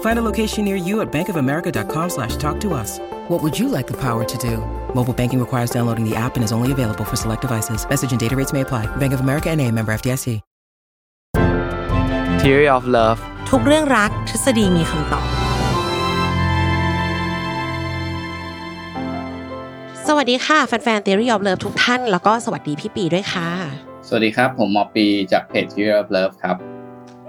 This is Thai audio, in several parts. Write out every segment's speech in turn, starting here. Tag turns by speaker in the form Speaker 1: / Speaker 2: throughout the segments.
Speaker 1: Find a location near you at bankofamerica.com slash talk to us. What would you like the power to do? Mobile banking requires downloading the app and is only available for select devices. Message and data rates may apply. Bank of America and a member FDIC.
Speaker 2: Theory of Love
Speaker 3: ทุกเรื่องรักทฤษฎีมีคำตอบ สวัสดีค่ะ แฟนๆ Theory of Love ทุกท่าน แล้วก็สวัสดีพี่ปีด้วยค่ะ
Speaker 4: สวัสดีครับ ผมหมอปีจากเพจ Theory of Love ครับ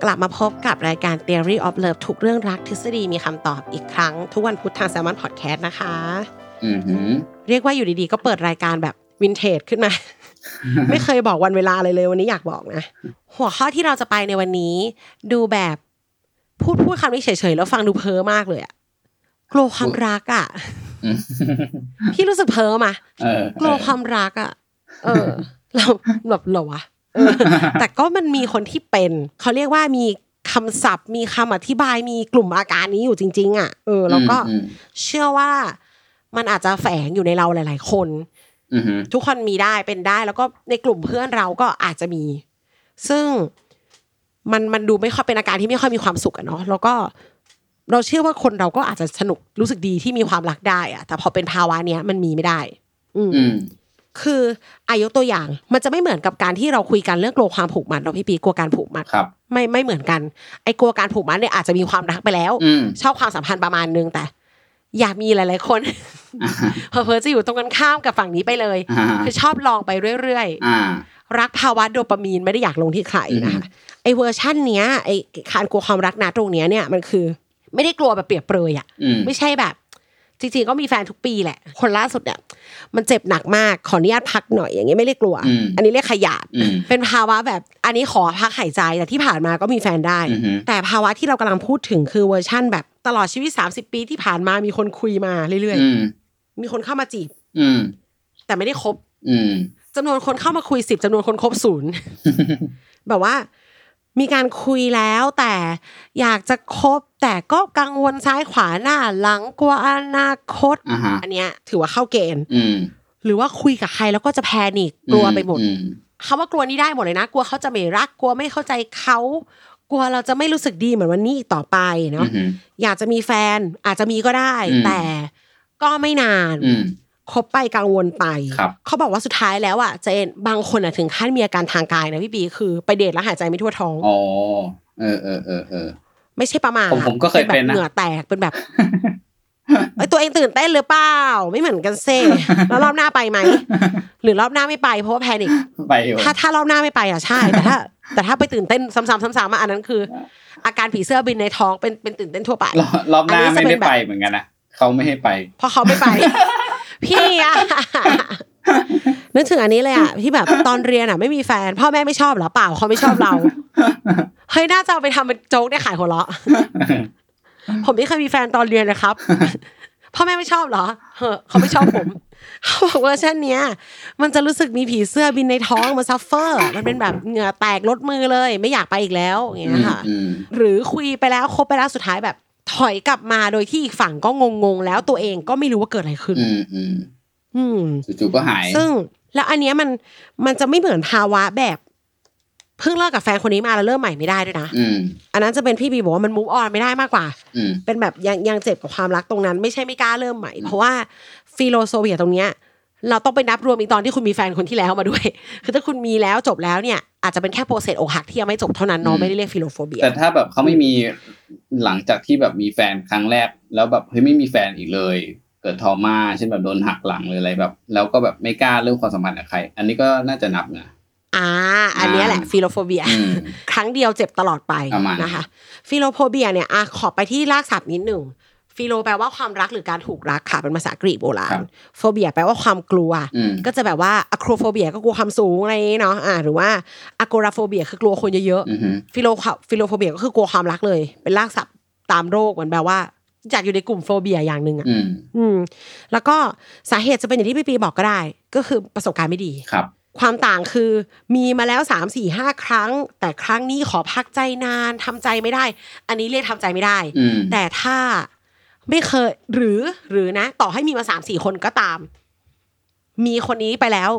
Speaker 3: กลับมาพบกับรายการ Theory of Love ทุกเรื่องรักทฤษฎีมีคำตอบอีกครั้ง ทุกวันพุธทาง Salmon Podcast นะคะ
Speaker 4: อือหือ
Speaker 3: เรียกว่าอยู่ดีๆ ก็เปิดรายการแบบวินเทจขึ้นมา ไม่เคยบอกวันเวลาเลยเลยวันนี้อยากบอกนะ หัวข้อที่เราจะไปในวันนี้ ดูแบบพูดพูดคำนี้เฉยๆแล้วฟังดูเพ้อมากเลยอะกลัวความรักอะ
Speaker 4: อืม
Speaker 3: พี่รู้สึกเพ้อมา
Speaker 4: เออก
Speaker 3: ลัวความรักอะเออ เราแบบเหรอวะเออ แต่ก็มันมีคนที่เป็น เขาเรียกว่ามีคำศัพท์ มีคำอธิบายมีกลุ่มอาการนี้อยู่จริง ๆ อะ เออ แล้วก็
Speaker 4: อืม
Speaker 3: เชื่อว่ามันอาจจะแฝงอยู่ในเราหลาย ๆ คน
Speaker 4: อือหือ
Speaker 3: ทุกคนมีได้เป็นได้ แล้วก็ในกลุ่มเพื่อนเราก็อาจจะมี ซึ่งมันมันดูไม่ค่อยเป็นอาการที่ไม่ค่อยมีความสุขอะเนาะแล้วก็เราเชื่อว่าคนเราก็อาจจะสนุกรู้สึกดีที่มีความรักได้อะแต่พอเป็นภาวะเนี้ยมันมีไม่ได้ อืม
Speaker 4: อืม
Speaker 3: คืออายกตัวอย่างมันจะไม่เหมือนกับการที่เราคุยกันเรื่องกลัวความผูกมัดเนาะพี่ปีกลัวการผูกมัด
Speaker 4: ครับ
Speaker 3: ไม่ไม่เหมือนกัน ไอ้กลัวการผูกมัดเนี่ยอาจจะมีความรักไปแล้ว
Speaker 4: อืม
Speaker 3: ชอบความสัมพันธ์ประมาณนึงแต่ อยากมีหลาย ๆ คน
Speaker 4: อ่า
Speaker 3: เพอเพอๆจะอยู่ตรงกันข้ามกับฝั่งนี้ไปเลย
Speaker 4: อ่า
Speaker 3: คือชอบลองไปเรื่อย
Speaker 4: อ่า
Speaker 3: ๆรักภาวะโดปามีนไม่ได้อยากลงที่ใครนะคะไอ้เวอร์ชันเนี้ยไอ้การกลัวความรักนะตรงเนี้ยเนี่ยมันคือ ไม่ได้กลัวแบบเปรียบเปรยอะ
Speaker 4: อืม
Speaker 3: ไม่ใช่แบบ จริงๆก็มีแฟนทุกปีแหละ คนล่าสุดเนี่ยมันเจ็บหนักมากขออนุญาตพักหน่อยอย่างเงี้ยไม่ได้กลัว
Speaker 4: อืม
Speaker 3: อันนี้เรียกขยาด
Speaker 4: อืม
Speaker 3: เป็นภาวะแบบอันนี้ขอพักหายใจแต่ที่ผ่านมาก็มีแฟนได้
Speaker 4: อือฮึ
Speaker 3: แต่ภาวะที่เรากำลังพูดถึงคือเวอร์ชั่น แบบตลอดชีวิต 30 ปีที่ผ่านมามีคนคุยมาเรื่อย
Speaker 4: อืม
Speaker 3: ๆมีคนเข้ามาจีบ
Speaker 4: อืม
Speaker 3: แต่ไม่ได้คบ
Speaker 4: อืม
Speaker 3: จำนวนคนเข้ามาคุยสิบจำนวนคนคบศูนย์แบบว่า มีการคุยแล้วแต่อยากจะคบแต่ก็กังวลซ้ายขวาหน้าหลังกลัวอนาคต
Speaker 4: อ่าฮะ
Speaker 3: อันเนี้ย ถือว่าเข้าเกณฑ์
Speaker 4: อืม
Speaker 3: หรือว่าคุยกับใครแล้วก็จะแพนิคกลัวไปหมด
Speaker 4: อืม
Speaker 3: คำว่ากลัวนี่ได้หมดเลยนะ กลัวเขาจะไม่รักกลัวไม่เข้าใจเขากลัวเราจะไม่รู้สึกดีเหมือนวันนี้อีกต่อไปเนาะ
Speaker 4: อืม
Speaker 3: อยากจะมีแฟนอาจจะมีก็ได้
Speaker 4: อืม
Speaker 3: แต่ก็ไม่นาน
Speaker 4: อืม
Speaker 3: คบไปกังวลไป
Speaker 4: ครับ
Speaker 3: เขาบอกว่าสุดท้ายแล้วอะเจนบางคนอะถึงขั้นมีอาการทางกายนะพี่บีคือไปเดทแล้วหายใจไม่ทั่วท้อง
Speaker 4: อ๋อเออเออเออเออ
Speaker 3: ไม่ใช่ประมาท
Speaker 4: ผมผมก็เคยเป็นนะ
Speaker 3: แบบเหงื่อแตกเป็นแบบไอยตัวเองตื่นเต้นหรือเปล่าไม่เหมือนกันเซ่แล้วรอบหน้าไปไหมหรือรอบหน้าไม่ไปเพราะว่าแพนิค
Speaker 4: ไปอยู่
Speaker 3: ถ้าถ้ารอบหน้าไม่ไปอะใช่แต่ถ้า แต่ถ้าไปตื่นเต้นซ้ำๆซ้ำๆอะอันนั้นคือ อาการผีเสื้อบินในท้องเป็นเป็นตื่นเต้นทั่วไป
Speaker 4: รอบรอบหน้า
Speaker 3: อันนี้จะ
Speaker 4: ไม่
Speaker 3: เป็
Speaker 4: ได้
Speaker 3: นแบบ
Speaker 4: ไปเหมือนกันนะเขาไม่ให้ไป
Speaker 3: เพราะเขาไม่ไป พี่อะนึกถึงอันนี้เลยอะที่แบบตอนเรียนอะไม่มีแฟน พ่อแม่ไม่ชอบเหรอเปล่าเขาไม่ชอบเราเฮ้ยน่าจะเอาไปทำเป็นโจ๊กได้ขายหัวเราะผมไม่เคยมีแฟนตอนเรียนเลยครับ พ่อแม่ไม่ชอบเหรอเฮ้อเขาไม่ชอบผมเขาบอกว่าเช่นเนี้ย มันจะรู้สึกมีผีเสื้อบินในท้องมา suffer มันเป็นแบบเหงื่อแตกรดมือเลย ไม่อยากไปอีกแล้วอย่างเงี้ยค่ะ
Speaker 4: อืม
Speaker 3: หรือคุยไปแล้วคบไปแล้วสุดท้ายแบบ ถอยกลับมาโดยที่อีกฝั่งก็งงๆแล้วตัวเองก็ไม่รู้ว่าเกิดอะไรขึ้น
Speaker 4: อืมอืม
Speaker 3: อืม
Speaker 4: จู่ๆก็หาย
Speaker 3: ซึ่ง แล้วอันเนี้ยมันมันจะไม่เหมือนภาวะแบบเพิ่งเลิกกับแฟนคนนี้มาแล้วเริ่มใหม่ไม่ได้ด้วยนะ
Speaker 4: อืม
Speaker 3: อันนั้นจะเป็นพี่บีบอกว่ามัน move on ไม่ได้มากกว่า
Speaker 4: อืม
Speaker 3: เป็นแบบยังยังเจ็บกับความรักตรงนั้น ไม่ใช่ไม่กล้าเริ่มใหม่ เพราะว่าphilophobia ตรงเนี้ย เราต้องไปนับรวมอีกตอนที่คุณมีแฟนคนที่แล้วมาด้วย คือถ้าคุณมีแล้วจบแล้วเนี่ย อาจจะเป็นแค่ process อกหักที่ยังไม่จบเท่านั้นเนาะไม่ได้เรียก philophobia
Speaker 4: แต่ถ้าแบบเขาไม่มีหลังจากที่แบบมีแฟนครั้งแรก แล้วแบบเฮ้ยไม่มีแฟนอีกเลย เกิด trauma เช่นแบบโดนหักหลังหรืออะไรแบบ แล้วก็แบบไม่กล้าเริ่มความสัมพันธ์กับใคร อันนี้ก็น่าจะนับนะ
Speaker 3: อ่าอันเนี้ยแหละ philophobia
Speaker 4: อืม
Speaker 3: ครั้งเดียวเจ็บตลอดไป
Speaker 4: ประมาณนั้น
Speaker 3: นะคะ philophobia เนี่ยอะขอไปที่รากศัพท์นิดหนึ่ง philo แปลว่าความรักหรือการถูกรักค่ะเป็นภาษากรีกโบราณ phobia แปลว่าความกลัว
Speaker 4: อืม
Speaker 3: ก็จะแบบว่า acrophobia ก็กลัวความสูงอะไรอย่างงี้เนาะอ่าหรือว่า agoraphobia คือกลัวคนเยอะ
Speaker 4: อือฮึ
Speaker 3: ๆ philo philophobia ก็คือกลัวความรักเลย เป็นรากศัพท์ตามโรคเหมือนแบบว่าอยากอยู่ในกลุ่ม phobia อย่างหนึ่งอะ
Speaker 4: อืม
Speaker 3: อืม แล้วก็สาเหตุจะเป็นอย่างที่พี่ปีบอกก็ได้ ก็คือประสบการณ์ไม่ดี
Speaker 4: ครับ
Speaker 3: ความต่างคือมีมาแล้วสามสี่ห้าครั้ง แต่ครั้งนี้ขอพักใจนานทำใจไม่ได้ อันนี้เรียกทำใจไม่ได้
Speaker 4: อืม
Speaker 3: แต่ถ้า ไม่เคย หรือหรือนะ ต่อให้มีมาสามสี่คนก็ตาม มีคนนี้ไปแล้ว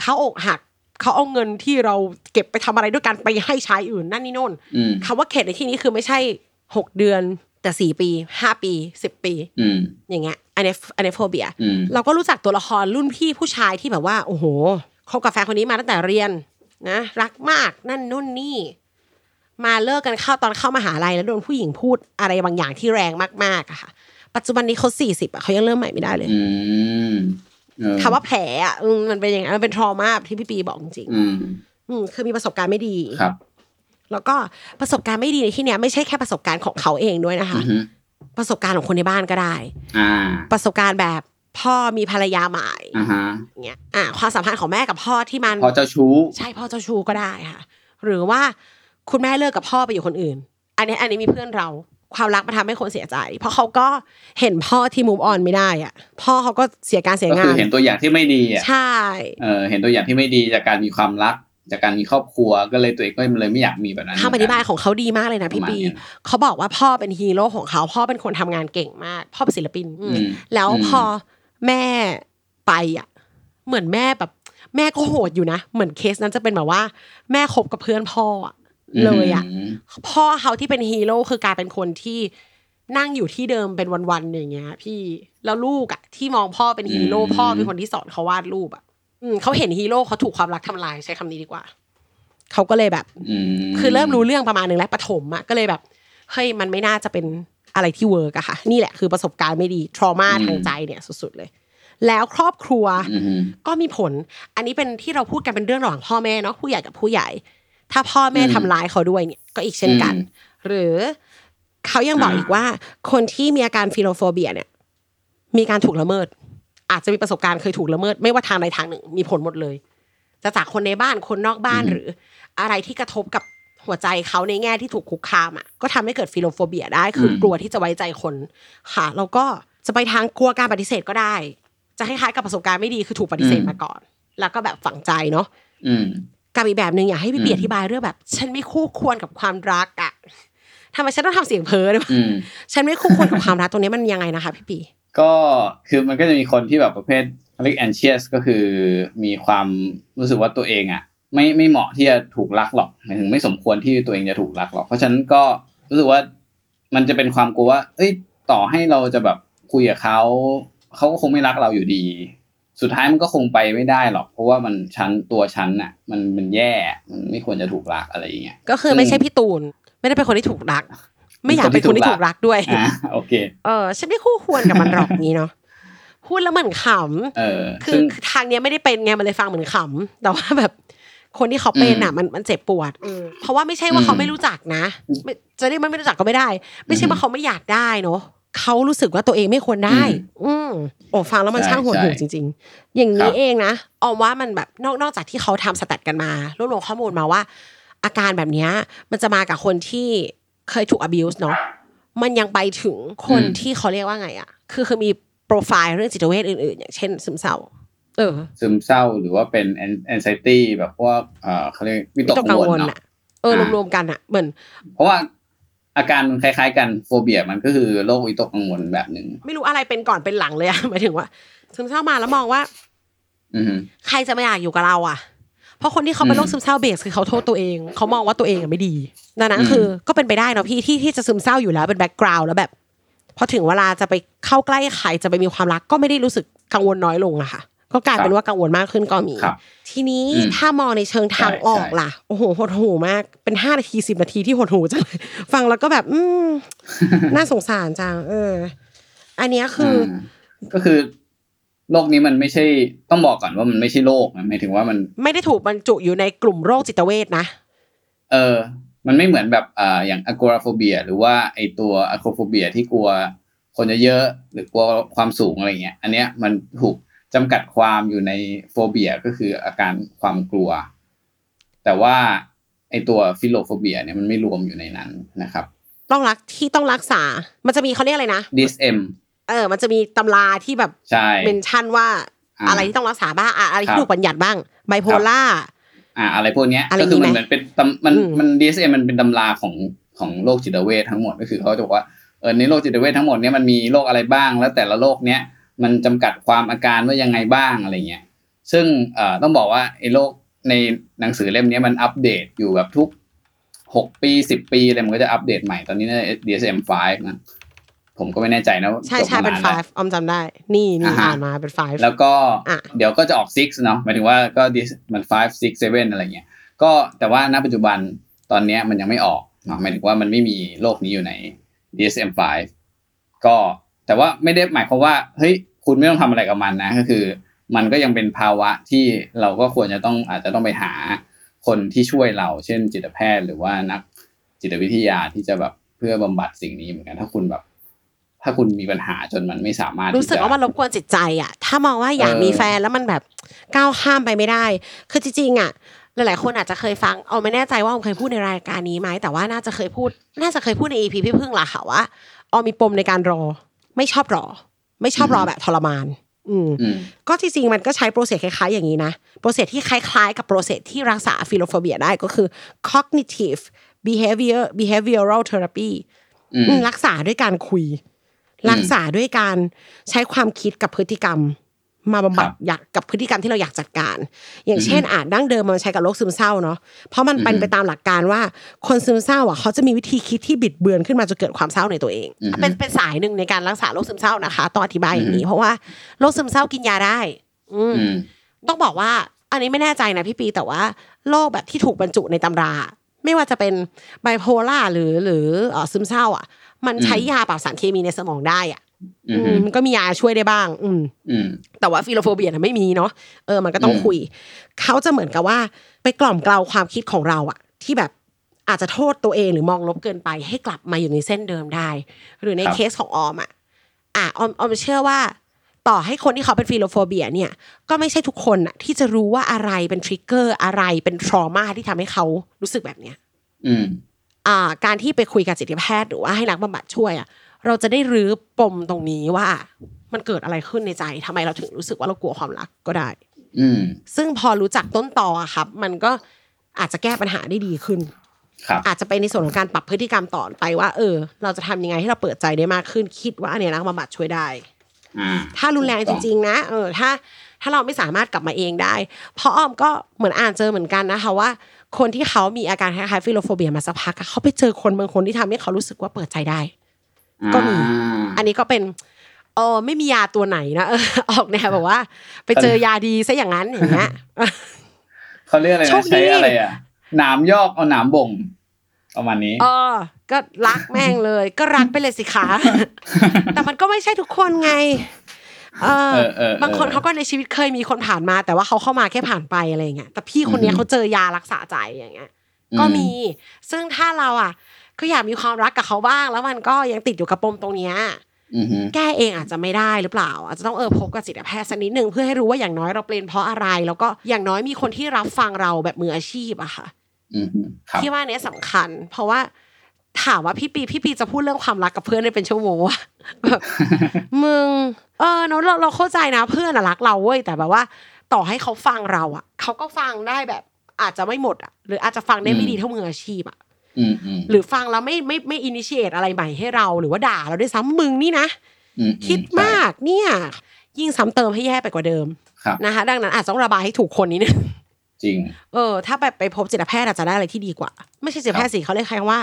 Speaker 3: เขาอกหักเขาเอาเงินที่เราเก็บไปทำอะไรด้วยกันไปให้ชายอื่นนั่นนี่โน่น
Speaker 4: อืม
Speaker 3: คำว่าเข็ดในที่นี้คือไม่ใช่หกเดือนแต่สี่ปีห้าปีสิบปี
Speaker 4: อืม
Speaker 3: อย่างเงี้ยอันนี้อันนี้โฟเบีย
Speaker 4: อืม
Speaker 3: เราก็รู้จักตัวละครรุ่นพี่ผู้ชายที่แบบว่า โอ้โหคบกับแฟนคนนี้มาตั้งแต่เรียนนะรักมากนั่นนู่นนี่ มาเลิกกันเข้าตอนเข้ามหาลัยแล้วโดนผู้หญิงพูดอะไรบางอย่างที่แรงมากๆอะค่ะ ปัจจุบันนี้เขาสี่สิบอะเขายังเริ่มใหม่ไม่ได้เลย
Speaker 4: อืมเออ
Speaker 3: คำว่าแผลอะอืมมันเป็นอย่างนั้นมันเป็นทรมาที่พี่ปีบอกจริง
Speaker 4: อืม
Speaker 3: ๆอืมคือมีประสบการณ์ไม่ดี
Speaker 4: ครับ
Speaker 3: แล้วก็ประสบการณ์ไม่ดีในที่เนี้ยไม่ใช่แค่ประสบการณ์ของเขาเองด้วยนะคะ
Speaker 4: อือฮึ
Speaker 3: ประสบการณ์ของคนในบ้านก็ได้
Speaker 4: อ่า
Speaker 3: ประสบการณ์แบบพ่อมีภรรยาใหม่
Speaker 4: อ่าฮะ
Speaker 3: อย่างเงี้ยอะความสัมพันธ์ของแม่กับพ่อที่มัน
Speaker 4: พอเจ้าชู้
Speaker 3: ใช่พ่อเจ้าชู้ก็ได้ค่ะ หรือว่า คุณแม่เลิกกับพ่อไปอยู่คนอื่น อันนี้อันนี้มีเพื่อนเราความรักมันทำให้คนเสียใจ เพราะเขาก็เห็นพ่อที่มูฟออนไม่ได้อะ พ่อเขาก็เสียการเสีย
Speaker 4: ก็
Speaker 3: งา
Speaker 4: คือนเห็นตัวอย่างที่ไม่ดีอะ
Speaker 3: ใช่
Speaker 4: เออเห็นตัวอย่างที่ไม่ดีจากการมีความรัก จากการมีครอบครัวก็เลยตัวเองก็เลยไม่อยากมีแบบนั้น
Speaker 3: คำอธิบายของเขาดีมากเลยนะพี่
Speaker 4: ประมาณ
Speaker 3: ปี
Speaker 4: เนี้ย
Speaker 3: เขาบอกว่าพ่อเป็นฮีโร่ของเขาพ่อเป็นคนทำงานเก่งมาก พ่อเป็นศิลปินอืม
Speaker 4: อืม
Speaker 3: แล้ว
Speaker 4: อืม
Speaker 3: พอแม่ไปอะ เหมือนแม่แบบ แม่ก็โหดอยู่นะ เหมือนเคสนั้นจะเป็นแบบว่า แม่คบกับเพื่อนพ่ออะ เลยอะ
Speaker 4: ม
Speaker 3: พ่อเขาที่เป็นฮีโร่คือกลายเป็นคนที่นั่งอยู่ที่เดิมเป็นวันๆอย่างเงี้ย พี่แล้วลูกอะที่มองพ่อเป็นฮีโร่
Speaker 4: อืม
Speaker 3: พ่อเป็นคนที่สอนเขาวาดรูปอะอืมเขาเห็นฮีโร่เขาถูกความรักทำลายใช้คำนี้ดีกว่าเขาก็เลยแบบ
Speaker 4: อืม
Speaker 3: คือเริ่มรู้เรื่องประมาณหนึ่งแล้วประถมอะก็เลยแบบเฮ้ยมันไม่น่าจะเป็นอะไรที่ work อะค่ะ นี่แหละคือประสบการณ์ไม่ดี trauma ทางใจเนี่ยสุดๆเลย แล้วครอบครัว
Speaker 4: อืม
Speaker 3: ก็มีผล อันนี้เป็นที่เราพูดกันเป็นเรื่องระหว่างพ่อแม่เนาะผู้ใหญ่กับผู้ใหญ่ ถ้าพ่อแม่
Speaker 4: อืม
Speaker 3: ทำร้ายเขาด้วยเนี่ยก็อีกเช่นกัน
Speaker 4: อืม
Speaker 3: หรือเขายังบอก
Speaker 4: อ่า
Speaker 3: อีกว่า คนที่มีอาการ philophobia เนี่ย มีการถูกละเมิด อาจจะมีประสบการณ์เคยถูกละเมิด ไม่ว่าทางใดทางหนึ่ง มีผลหมดเลย จะจากคนในบ้านคนนอกบ้านหรือ อะไรที่กระทบกับหัวใจเขาในแง่ที่ถูกคุกคามอะก็ทำให้เกิด philophobia ได้คืออ
Speaker 4: ม
Speaker 3: กลัวที่จะไว้ใจคนค่ะแล้วก็จะไปทางกลัวการปฏิเสธก็ได้ จะคล้ายๆกับประสบการณ์ไม่ดีคือถูกปฏิเสธมาก่อน แล้วก็แบบฝังใจเนาะ
Speaker 4: อืม
Speaker 3: กับอีกแบบหนึ่งอยากให้พี่เปีย
Speaker 4: อืม
Speaker 3: อธิบายเรื่องแบบ ฉันไม่คู่ควรกับความรักอะทำไมฉันต้องทำเสียงเพ้อด้วยวะ
Speaker 4: อืม
Speaker 3: ฉันไม่คู่ควรกับความรักตรงนี้มันยังไงนะคะ พี่ปี
Speaker 4: ก็คือมันก็จะมีคนที่แบบประเภทเรียก anxious ก็คือมีความรู้สึกว่าตัวเองอะ ไม่ไม่เหมาะที่จะถูกรักหรอกหมายถึงไม่สมควรที่ตัวเองจะถูกรักหรอก เพราะฉะนั้นก็รู้สึกว่ามันจะเป็นความกลัวว่า เอ้ย ต่อให้เราจะแบบคุยกับเขาเขาก็คงไม่รักเราอยู่ดี สุดท้ายมันก็คงไปไม่ได้หรอก เพราะว่ามันชั้นตัวชั้นน่ะ มันมันแย่มันไม่ควรจะถูกรักอะไรอย่างเงี้ย
Speaker 3: ก็คือไม่ใช่พี่ตูน ไม่ได้เป็นคนที่ถูกรัก ไม่อยากเป็นคนที่ถูกรักด้วย
Speaker 4: อ่าโอเค
Speaker 3: เออฉันไม่คู่ควรกับมันหรอกนี้เนาะพูดแล้วเหมือนข
Speaker 4: เออำ
Speaker 3: คื
Speaker 4: ซึ่
Speaker 3: องทางเนี้ยไม่ได้เป็นไงมันเลยฟังเหมือนขำแต่ว่าแบบคนที่เขาเป็นอะมันมันเจ็บปวดอืมเพราะว่าไม่ใช่ว่าเขาไม่รู้จักนะไม่จะเรียกมันไม่รู้จักก็ไม่ได้ ไม่ใช่ว่าเขาไม่อยากได้เนาะ เขารู้สึกว่าตัวเองไม่ควรได้ อืมโอ้ฟังแล้วมัน
Speaker 4: ใช่
Speaker 3: ช่างหดหู่
Speaker 4: ใช่
Speaker 3: จริง ๆ อย่าง
Speaker 4: ครั
Speaker 3: นี้
Speaker 4: บ
Speaker 3: เองนะออมว่ามันแบบนอกนอกจากที่เขาทำสแตทกันมารวบรวมข้อมูลมาว่า อาการแบบเนี้ยมันจะมากับคนที่เคยถูก abuse เนาะมันยังไปถึงคน
Speaker 4: อืม
Speaker 3: ที่เขาเรียกว่าไงอะ คือคือมีโปรไฟล์เรื่องจิตเวชอื่นๆ อย่างเช่น ซึมเศร้า เออ
Speaker 4: ซึมเศร้าหรือว่าเป็น anxiety แบบพวกเอ่อเขาเรียกวิตกกังวลเนาะ
Speaker 3: อะเออ
Speaker 4: อ่าร
Speaker 3: วมๆกันอะเหมือน
Speaker 4: เพราะว่า อาการมันคล้ายๆ กันโฟเบียมันก็คือโรควิตกกังวลแบบหนึ่ง
Speaker 3: ไม่รู้อะไรเป็นก่อนเป็นหลังเลยอะหมายถึงว่าซึมเศร้ามาแล้วมองว่า
Speaker 4: อือฮึ
Speaker 3: ใครจะไม่อยากอยู่กับเราอะ เพราะคนที่เขาเป็นโรค
Speaker 4: อืม
Speaker 3: ซึมเศร้า base คือเขาโทษตัวเองเขามองว่าตัวเองอะไม่ดีดังนั้น
Speaker 4: อืม
Speaker 3: คือ ก็เป็นไปได้เนาะพี่ที่ที่จะซึมเศร้าอยู่แล้วเป็น background แล้วแบบพอถึงเวลาจะไปเข้าใกล้ใครจะไปมีความรักก็ไม่ได้รู้สึกกังวลน้อยลงอะค่ะ ก็กลายเป็นว่ากังวลมากขึ้นก็มี
Speaker 4: ครับ
Speaker 3: ทีนี้
Speaker 4: อืม
Speaker 3: ถ้ามองในเชิงทาง
Speaker 4: ใช่
Speaker 3: ออก
Speaker 4: ใช่
Speaker 3: ล่ะ โอ้โหหดหู่มาก เป็นห้านาทีสิบนาทีที่หดหู่จังเลยฟังแล้วก็แบบ อืมน่าสงสารจัง เออ อันเนี้ยคืออา
Speaker 4: ก็คือ โรคนี้มันไม่ใช่ ต้องบอกก่อนว่ามันไม่ใช่โรคนะหมายถึงว่ามัน
Speaker 3: ไม่ได้ถูกบรรจุอยู่ในกลุ่มโรคจิตเวชนะ
Speaker 4: เออ มันไม่เหมือนแบบอ่าอย่าง agoraphobia หรือว่าไอตัว acrophobia ที่กลัวคนเยอะๆหรือกลัวความสูงอะไรเงี้ย อันเนี้ยมันถูก จำกัดความอยู่ใน phobia ก็คืออาการความกลัว แต่ว่าไอตัว philophobia เนี่ยมันไม่รวมอยู่ในนั้นนะครับ
Speaker 3: ต้องรักที่ต้องรักษา มันจะมีเขาเรียกอะไรนะ
Speaker 4: DSM
Speaker 3: เออ มันจะมีตำราที่แบบ
Speaker 4: ใช่
Speaker 3: เมนชั่นว่า
Speaker 4: อ่า
Speaker 3: อะไรที่ต้องรักษาบ้างอะอะไร
Speaker 4: ครั
Speaker 3: ที่
Speaker 4: บ
Speaker 3: ถูกบัญญัติบ้างไบโพล่า
Speaker 4: อ่า อะไรพวกเนี้ย
Speaker 3: อะไร
Speaker 4: ก็คือมัน
Speaker 3: มีไหม
Speaker 4: เหมือนเป็นตำมัน
Speaker 3: อืม
Speaker 4: มัน DSM มันเป็นตำราของของโรคจิตเวททั้งหมดก็คือเขาจะบอกว่าเออในโรคจิตเวททั้งหมดเนี้ยมันมีโรคอะไรบ้างแล้วแต่ละโรคเนี้ย มันจำกัดความอาการว่ายังไงบ้างอะไรเงี้ยซึ่งเอ่อต้องบอกว่าไอ้โรคในหนังสือเล่มเนี้ยมันอัปเดตอยู่แบบทุกหกปีสิบปีอะไรมันก็จะอัปเดตใหม่ตอนนี้ใน DSM 5นะผมก็ไม่แน่ใจนะว่า
Speaker 3: ใช่
Speaker 4: จบ
Speaker 3: ใช่
Speaker 4: มา
Speaker 3: เป็น
Speaker 4: นาน
Speaker 3: ไฟ
Speaker 4: แล้ว
Speaker 3: ออมจำได้ นี่นี่
Speaker 4: อ่าฮะ
Speaker 3: อ่านมาเป็นไฟ
Speaker 4: แล้วก็
Speaker 3: อะ
Speaker 4: เดี๋ยวก็จะออก six เนาะหมายถึงว่าก็ dis- มัน five six seven อะไรเงี้ยก็แต่ว่าณปัจจุบันตอนเนี้ยมันยังไม่ออกเนาะหมายถึงว่ามันไม่มีโลกนี้อยู่ใน DSM 5ก็ แต่ว่าไม่ได้หมายความว่าเฮ้ยคุณไม่ต้องทำอะไรกับมันนะก็คือ มันก็ยังเป็นภาวะที่เราก็ควรจะต้องอาจจะต้องไปหาคนที่ช่วยเรา เช่น จิตแพทย์หรือว่านักจิตวิทยาที่จะแบบเพื่อบำบัดสิ่งนี้เหมือนกัน ถ้าคุณแบบ ถ้าคุณมีปัญหาจนมันไม่สามารถ
Speaker 3: รู้สึกว่ามันรบกวนจิตใจอะ ถ้ามองว่าอยากมีแฟนแล้วมันแบบก้าวข้ามไปไม่ได้ คือจริงๆอะหลายๆคนอาจจะเคยฟังเอาไม่แน่ใจว่าออมเคยพูดในรายการนี้ไหมแต่ว่าน่าจะเคยพูด น่าจะเคยพูดในอีพีพี่พึ่งละค่ะว่าออมมีปมในการรอ ไม่ชอบรอ ไม่ชอบรอแบบทรมานอืม
Speaker 4: อืม
Speaker 3: ก็จริงๆมันก็ใช้ process คล้ายๆอย่างนี้นะ process ที่คล้ายๆ กับ process ที่รักษา philophobia ได้ก็คือ cognitive behavior behavioral therapy
Speaker 4: อืม
Speaker 3: อืมรักษาด้วยการคุย รักษาด้วยการใช้ความคิดกับพฤติกรรม มาบำบัด
Speaker 4: ครับ
Speaker 3: อยากกับพฤติกรรมที่เราอยากจัดการ อย่าง
Speaker 4: อือฮึ
Speaker 3: เช่นอาจดั้งเดิมมันใช้กับโรคซึมเศร้าเนาะเพราะมันเป็น
Speaker 4: อือฮึ
Speaker 3: ไปตามหลักการว่าคนซึมเศร้าอะเขาจะมีวิธีคิดที่บิดเบือนขึ้นมาจนเกิดความเศร้าในตัวเอง
Speaker 4: อือฮึ
Speaker 3: เป็นเป็นสายหนึ่งในการรักษาโรคซึมเศร้านะคะต้องอธิบายอย่างนี้
Speaker 4: อือฮึ
Speaker 3: เพราะว่าโรคซึมเศร้ากินยาได้ อืม
Speaker 4: อืม
Speaker 3: ต้องบอกว่า อันนี้ไม่แน่ใจนะพี่ปีแต่ว่าโรคแบบที่ถูกบรรจุในตำรา ไม่ว่าจะเป็นไบโพลาร์หรือหรือเอ่อซึมเศร้า อะ มันใช้
Speaker 4: อืม
Speaker 3: ยาปรับสารเคมีในสมองได้อะ
Speaker 4: อื ม
Speaker 3: อืมมันก็มียาช่วยได้บ้าง อืม
Speaker 4: อืม
Speaker 3: แต่ว่า philophobia น่ะไม่มีเนาะเออมันก็ต้อง
Speaker 4: อืม
Speaker 3: คุย เขาจะเหมือนกับว่าไปกล่อมเกลาความคิดของเราอะที่แบบอาจจะโทษตัวเองหรือมองลบเกินไป ให้กลับมาอยู่ในเส้นเดิมได้ หรือใน
Speaker 4: ครับ
Speaker 3: เคสของออมอะอะออมออมเชื่อว่า ต่อให้คนที่เขาเป็น philophobia เนี่ย ก็ไม่ใช่ทุกคนอะที่จะรู้ว่าอะไรเป็น trigger อะไรเป็น trauma ที่ทำให้เขารู้สึกแบบเนี้ย
Speaker 4: อืม
Speaker 3: อ่า การที่ไปคุยกับจิตแพทย์หรือว่าให้นักบำบัดช่วยอะ เราจะได้รื้อปมตรงนี้ว่า มันเกิดอะไรขึ้นในใจทำไมเราถึงรู้สึกว่าเรากลัวความรักก็ได้
Speaker 4: อืม
Speaker 3: ซึ่งพอรู้จักต้นตออะครับ มันก็อาจจะแก้ปัญหาได้ดีขึ้น
Speaker 4: ครับ
Speaker 3: อาจจะไปในส่วนของการปรับพฤติกรรมต่อไปว่า เออ เราจะทำยังไงให้เราเปิดใจได้มากขึ้น คิดว่าอันเนี้ยนักบำบัดช่วยได้
Speaker 4: อ่า
Speaker 3: ถ้ารุนแรงจริง ๆ นะ เออ ถ้า ถ้าเราไม่สามารถกลับมาเองได้ เพราะอ้อมก็เหมือนอ่านเจอเหมือนกันนะคะว่า คนที่เขามีอาการคล้ายๆฟิโลโฟเบียมาสักพักอะเขาไปเจอคนบางคนที่ทำให้เขารู้สึกว่าเปิดใจได้ ก็มี อันนี้ก็เป็นเออไม่มียาตัวไหนนะเออออกแนวแบบว่า ไปเจอยาดีซะอย่างนั้นอย่างเงี้ย
Speaker 4: เขาเรียกอะไร
Speaker 3: โช
Speaker 4: นะ
Speaker 3: คดี
Speaker 4: ใช้อะไรอะหนามยอกเอาหนามบ่งประมาณนี้
Speaker 3: เออก็รักแม่งเลย ก็รักไปเลยสิคะแต่มันก็ไม่ใช่ทุกคนไงเออ
Speaker 4: เออเออเออ
Speaker 3: บางคนเขาก็ในชีวิตเคยมีคนผ่านมา แต่ว่าเขาเข้ามาแค่ผ่านไปอะไรเงี้ยแต่พี่คนเนี้ย
Speaker 4: อือฮึ
Speaker 3: เขาเจอยารักษาใจอย่างเงี้ย ก็มี ซึ่งถ้าเราอะ ก็อยากมีความรักกับเขาบ้าง แล้วมันก็ยังติดอยู่กับปมตรงเนี้ย
Speaker 4: อืมอืม
Speaker 3: แก้เองอาจจะไม่ได้หรือเปล่า อาจจะต้องเออพบกับจิตแพทย์สักนิดหนึ่งเพื่อให้รู้ว่าอย่างน้อยเราเป็นเพราะอะไร แล้วก็อย่างน้อยมีคนที่รับฟังเราแบบมืออาชีพอะค่ะ
Speaker 4: อืมอืมครับ
Speaker 3: ที่ว่าเนี้ยสำคัญ เพราะว่าถามว่าพี่ปีพี่ปีจะพูดเรื่องความรักกับเพื่อนได้เป็นชั่วโมงอะแบบมึง เออเนอะเราเราเข้าใจนะเพื่อนอะรักเราเว้ยแต่แบบว่า ต่อให้เขาฟังเราอะเขาก็ฟังได้แบบ อาจจะไม่หมดอะหรืออาจจะฟังได้ไม่ดีเท่ามืออาชีพอะ
Speaker 4: อืมอืม
Speaker 3: หรือฟังแล้วไม่ไม่ไม่อินิเชตอะไรใหม่ให้เรา หรือว่าด่าเราด้วยซ้ำมึงนี่นะ
Speaker 4: อืม
Speaker 3: คิดมากเนี่ย ยิ่งซ้ำเติมให้แย่ไปกว่าเดิม
Speaker 4: ครับ
Speaker 3: นะคะดังนั้นอาจจะต้องระบายให้ถูกคนนิดนึง
Speaker 4: จริง
Speaker 3: เออ ถ้าแบบไปพบจิตแพทย์อาจจะได้อะไรที่ดีกว่า ไม่ใช่จิตแพทย์สิเขาเรียกใครว่า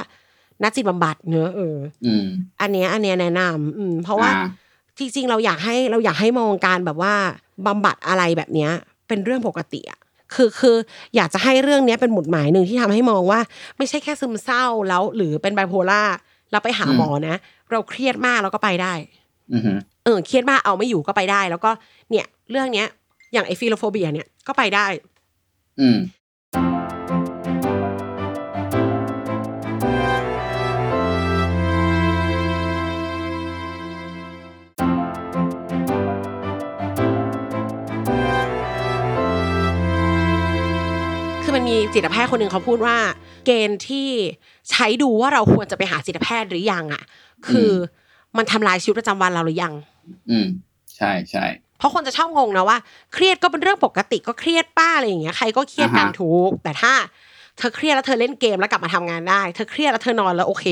Speaker 3: นักจิตบำบัดเนอะเออ
Speaker 4: อืม
Speaker 3: อันเนี้ยอันเนี้ยแนะนำอืม เพราะว่า
Speaker 4: อ่า
Speaker 3: จริงๆเราอยากให้เราอยากให้มองการแบบว่าบำบัดอะไรแบบเนี้ย เป็นเรื่องปกติอะ คือคืออยากจะให้เรื่องเนี้ยเป็นหมุดหมายหนึ่งที่ทำให้มองว่า ไม่ใช่แค่ซึมเศร้าแล้วหรือเป็นไบโพล่าเราไปหาหมอนะ เราเครียดมากเราก็ไปได้
Speaker 4: อืม
Speaker 3: เออเครียดมากเอาไม่อยู่ก็ไปได้ แล้วก็เนี่ย เรื่องเนี้ย อย่างไอ philophobia เนี่ยก็ไปได้
Speaker 4: อื
Speaker 3: จิตแพทย์คนหนึ่งเขาพูดว่า เกณฑ์ที่ใช้ดูว่าเราควรจะไปหาจิตแพทย์หรือยังอะ คืออมันทำลายชีวิตประจำวันเราหรือยัง
Speaker 4: อืมใช่ใช่
Speaker 3: เพราะคนจะชอบงงนะว่า เครียดก็เป็นเรื่องปกติก็เครียดป้าอะไรอย่างเงี้ยใครก็เครียดกัน
Speaker 4: อ่าฮะ
Speaker 3: ถูก แต่ถ้า เธอเครียดแล้วเธอเล่นเกมแล้วกลับมาทำงานได้ เธอเครียดแล้วเธอนอนแล้วโอเค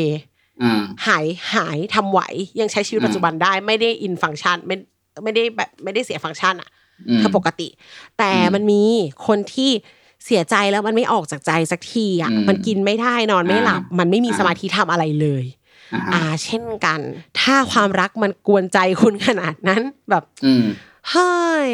Speaker 4: อืม
Speaker 3: หายหายทำไหวยังใช้ชีวิต
Speaker 4: อืม
Speaker 3: ปัจจุบันได้ไม่ได้อินฟังก์ชันไม่ไม่ได้แบบไม่ได้เสียฟังก์ชันอะ
Speaker 4: อืม
Speaker 3: เธอปกติ แต่
Speaker 4: อืม
Speaker 3: มันมีคนที่ เสียใจแล้วมันไม่ออกจากใจสักทีอะ
Speaker 4: อืม
Speaker 3: มันกินไม่ได้นอนไม่หลับ
Speaker 4: อ่ามั
Speaker 3: มันไม่มี
Speaker 4: อ่า
Speaker 3: สมาธิทำอะไรเลย
Speaker 4: อ่าฮะ
Speaker 3: อ่า เช่นกัน ถ้าความรักมันกวนใจคุณขนาดนั้นแบบ
Speaker 4: อืม
Speaker 3: เฮ้ย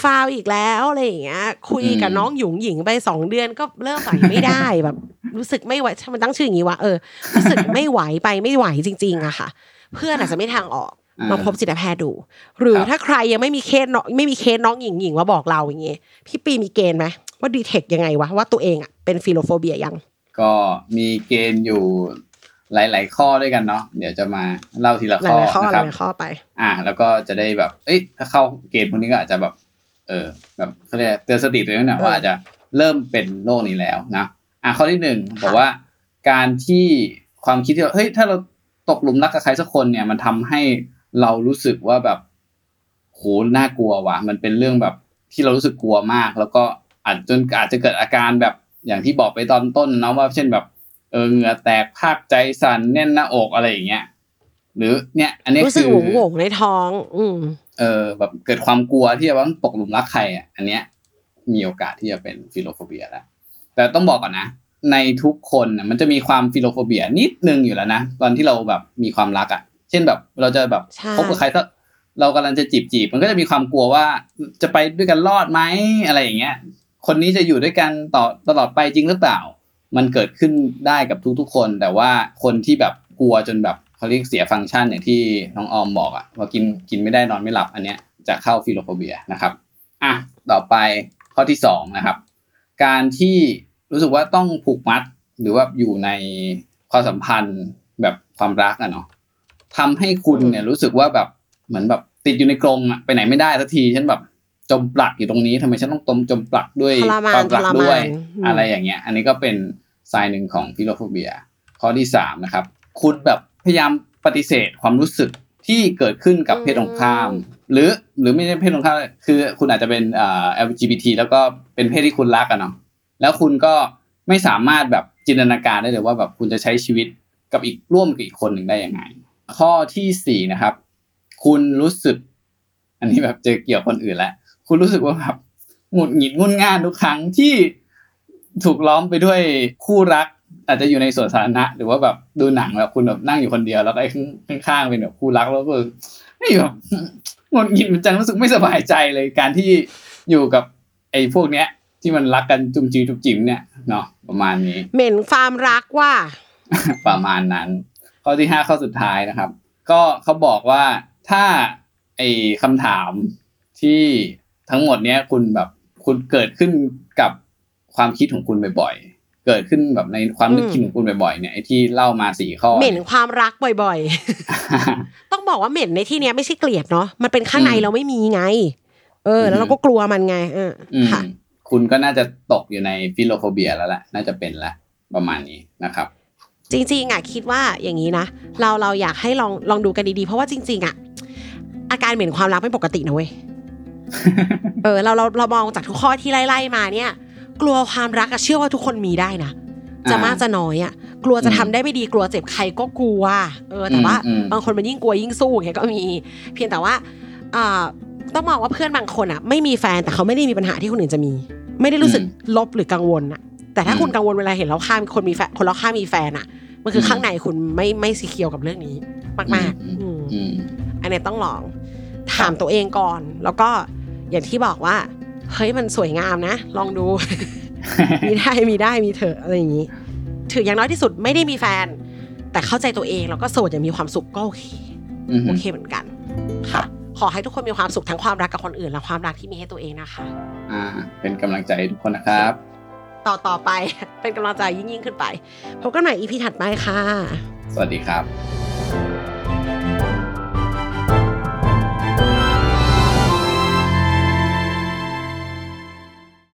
Speaker 3: ฟาวอีกแล้วอะไรอย่างเงี้ย คุยกับ
Speaker 4: อืม
Speaker 3: น้องหยุงหญิงไปสองเดือนก็เริ่มไหวไม่ได้แบบ รู้สึกไม่ไหวทำไมันตั้งชื่ออย่างนี้วะเออรู้สึกไม่ไหวไปไม่ไหวจริง ๆอะค่ะ เพื่อนอาจจะไม่ทางออก
Speaker 4: อ่า
Speaker 3: มาพบจิตแพทย์ดู หรือ
Speaker 4: ครับ
Speaker 3: ถ้าใครยังไม่มีเคสน้องไม่มีเคสน้องหญิงหญิงมาบอกเราอย่างเงี้ยพี่ปีมีเกณฑ์ไหมว่า detect ยังไงวะว่าตัวเองอะเป็น philophobia ยัง
Speaker 4: ก็มีเกณฑ์อยู่หลาย ๆ ข้อด้วยกันเนาะเดี๋ยวจะมาเล่าทีละข้อห
Speaker 3: ลายๆข้อ
Speaker 4: นะครับ
Speaker 3: ไล่ๆข้อไป
Speaker 4: อ่า แล้วก็จะได้แบบ เอ้ยถ้าเข้าเกณฑ์พวกนี้ก็อาจจะแบบ เออแบบเขาเรียกเตือนสติตัวเองหน่อย
Speaker 3: เออ
Speaker 4: ว่าอาจจะเริ่มเป็นโรคนี้แล้วนะอะข้อที่หนึ่งบอกว่าการที่ความคิดที่ว่าเฮ้ยถ้าเราตกหลุมรักกับใครสักคนเนี่ยมันทำให้ เรารู้สึกว่าแบบโหน่ากลัวว่ะ มันเป็นเรื่องแบบที่เรารู้สึกกลัวมาก แล้วก็อาจจนอาจจะเกิดอาการแบบอย่างที่บอกไปตอนต้นเนาะว่า เช่นแบบเออเหงื่อแตกพลั่กใจสั่นแน่นหน้าอกอะไรอย่างเงี้ยหรือเนี่ย อันนี้
Speaker 3: รู้สึก
Speaker 4: คือโห
Speaker 3: วงโหวงๆในท้อง อืม
Speaker 4: เออ แบบเกิดความกลัวที่จะว่าตกหลุมรักใครอะอันเนี้ย มีโอกาสที่จะเป็น philophobia แล้วแต่ต้องบอกก่อนนะในทุกคนน่ะมันจะมีความ philophobia นิดนึงอยู่แล้วนะตอนที่เราแบบมีความรักอะ เช่นแบบเราจะแบบ
Speaker 3: ใช่
Speaker 4: คบกับใครสักเรากำลังจะจีบจีบมันก็จะมีความกลัวว่าจะไปด้วยกันรอดไหมอะไรอย่างเงี้ย คนนี้จะอยู่ด้วยกันต่อตลอดไปจริงหรือเปล่า มันเกิดขึ้นได้กับทุกๆคน แต่ว่าคนที่แบบกลัวจนแบบเขาเรียกเสียฟังก์ชันอย่างที่น้องออมบอกอะว่ากินกินไม่ได้นอนไม่หลับอันเนี้ยจะเข้า philophobia นะครับอะต่อไปข้อที่สองนะครับ การที่รู้สึกว่าต้องผูกมัดหรือว่าอยู่ในความสัมพันธ์แบบความรักอะเนาะ ทำให้คุณเนี่ยรู้สึกว่าแบบเหมือนแบบติดอยู่ในกรงอะไปไหนไม่ได้สักทีฉันแบบจมปลักอยู่ตรงนี้ทำไมฉันต้องตมจมปลักด้วย
Speaker 3: ทรมาน
Speaker 4: ความรักด้วย
Speaker 3: ทรมานอืม
Speaker 4: อะไรอย่างเงี้ย อันนี้ก็เป็นสายหนึ่งของ philophobia ข้อที่สามนะครับ คุณแบบพยายามปฏิเสธความรู้สึกที่เกิดขึ้นกับเพศตรงข้าม หรือหรือไม่ใช่เพศตรงข้ามคือคุณอาจจะเป็นอ่า LGBT แล้วก็เป็นเพศที่คุณรักอะเนาะแล้วคุณก็ไม่สามารถแบบจินตนาการได้เลยว่าแบบคุณจะใช้ชีวิตกับอีกร่วมกับอีกคนหนึ่งได้ยังไง ข้อที่สี่นะครับ คุณรู้สึก อันนี้แบบเจอเกี่ยวคนอื่นแล้วคุณรู้สึกว่าแบบหงุดหงิดงุนง่านทุกครั้งที่ถูกล้อมไปด้วยคู่รัก อาจจะอยู่ในสวนสาธารณะหรือว่าแบบดูหนังแบบคุณแบบนั่งอยู่คนเดียวแล้วก็ไอ้ข้างๆเป็นแบบคู่รักแล้วก็ไม่แบบหงุดหงิดมันจังรู้สึกไม่สบายใจเลยการที่อยู่กับไอ้พวกเนี้ย ที่มันรักกันจุมจีจุ่มจิ๋มเนี่ยเนาะประมาณนี้
Speaker 3: เหม็นความรักว่า
Speaker 4: ประมาณนั้น ข้อที่ห้าข้อสุดท้ายนะครับ ก็เขาบอกว่าถ้าไอ้คำถามที่ทั้งหมดเนี้ยคุณแบบคุณเกิดขึ้นกับความคิดของคุณบ่อยๆ เกิดขึ้นแบบในความนึกคิดของคุณบ่อยๆเนี่ยไอ้ที่เล่ามาสี่ข้อ
Speaker 3: เหม็นความรักบ่อยๆ ต้องบอกว่าเหม็นในที่เนี้ยไม่ใช่เกลียดเนาะมันเป็นข้างใน
Speaker 4: อืม
Speaker 3: เราไม่มีไง เออ แล้ว
Speaker 4: อืม
Speaker 3: เราก็กลัวมันไงเออ
Speaker 4: อืม
Speaker 3: ค่ะ
Speaker 4: คุณก็น่าจะตกอยู่ใน philophobia แล้วแหละน่าจะเป็นละประมาณนี้นะครับ
Speaker 3: จริงๆอะคิดว่าอย่างนี้นะ เราเราอยากให้ลองลองดูกันดีๆ เพราะว่าจริง ๆ อะ อาการเหม็นความรักไม่ปกตินะเว้ยเออเราเราเรามองจากทุกข้อที่ไล่ๆมาเนี่ย กลัวความรักอะเชื่อว่าทุกคนมีได้นะจะมากจะน้อยอะกลัวจะทำได้ไม่ดีกลัวเจ็บใครก็กลัว เออ แต่ว่า
Speaker 4: อืมอืม
Speaker 3: บางคนมันยิ่งกลัวยิ่งสู้อย่างเงี้ยก็มี เพียงแต่ว่าอ่าต้องมองว่าเพื่อนบางคนอะไม่มีแฟนแต่เขาไม่ได้มีปัญหาที่คนอื่นจะมี ไม่ได้รู้สึกลบหรือกังวลอะ แต่ถ้า
Speaker 4: อืม
Speaker 3: คุณกังวลเวลาเห็นเราข้ามคนมีแฟนคนเราข้ามมีแฟนอะมันคืออ
Speaker 4: ม
Speaker 3: ข้างในคุณไม่ไม่สีเคียวกับเรื่องนี้ มาก
Speaker 4: อืม
Speaker 3: ๆอืม
Speaker 4: อืม
Speaker 3: อันนี้ต้องลอง ถามตัวเองก่อน แล้วก็อย่างที่บอกว่า เฮ้ยมันสวยงามนะ ลองดู มีได้มีได้มีเถอะอะไรอย่างนี้ ถืออย่างน้อยที่สุดไม่ได้มีแฟน แต่เข้าใจตัวเองแล้วก็โสดอย่างมีความสุขก็โอเค
Speaker 4: อืม
Speaker 3: โอเคเหมือนกัน ค่ะ ขอให้ทุกคนมีความสุขทั้งความรักกับคนอื่น และความรักที่มีให้ตัวเองนะคะ
Speaker 4: อ่า เป็นกำลังใจให้ทุกคนนะครับ
Speaker 3: ต่อต่อไป เป็นกำลังใจยิ่งยิ่งขึ้นไป พบกันใหม่อีพีถัดไปค่ะ
Speaker 4: สวัสดีครับ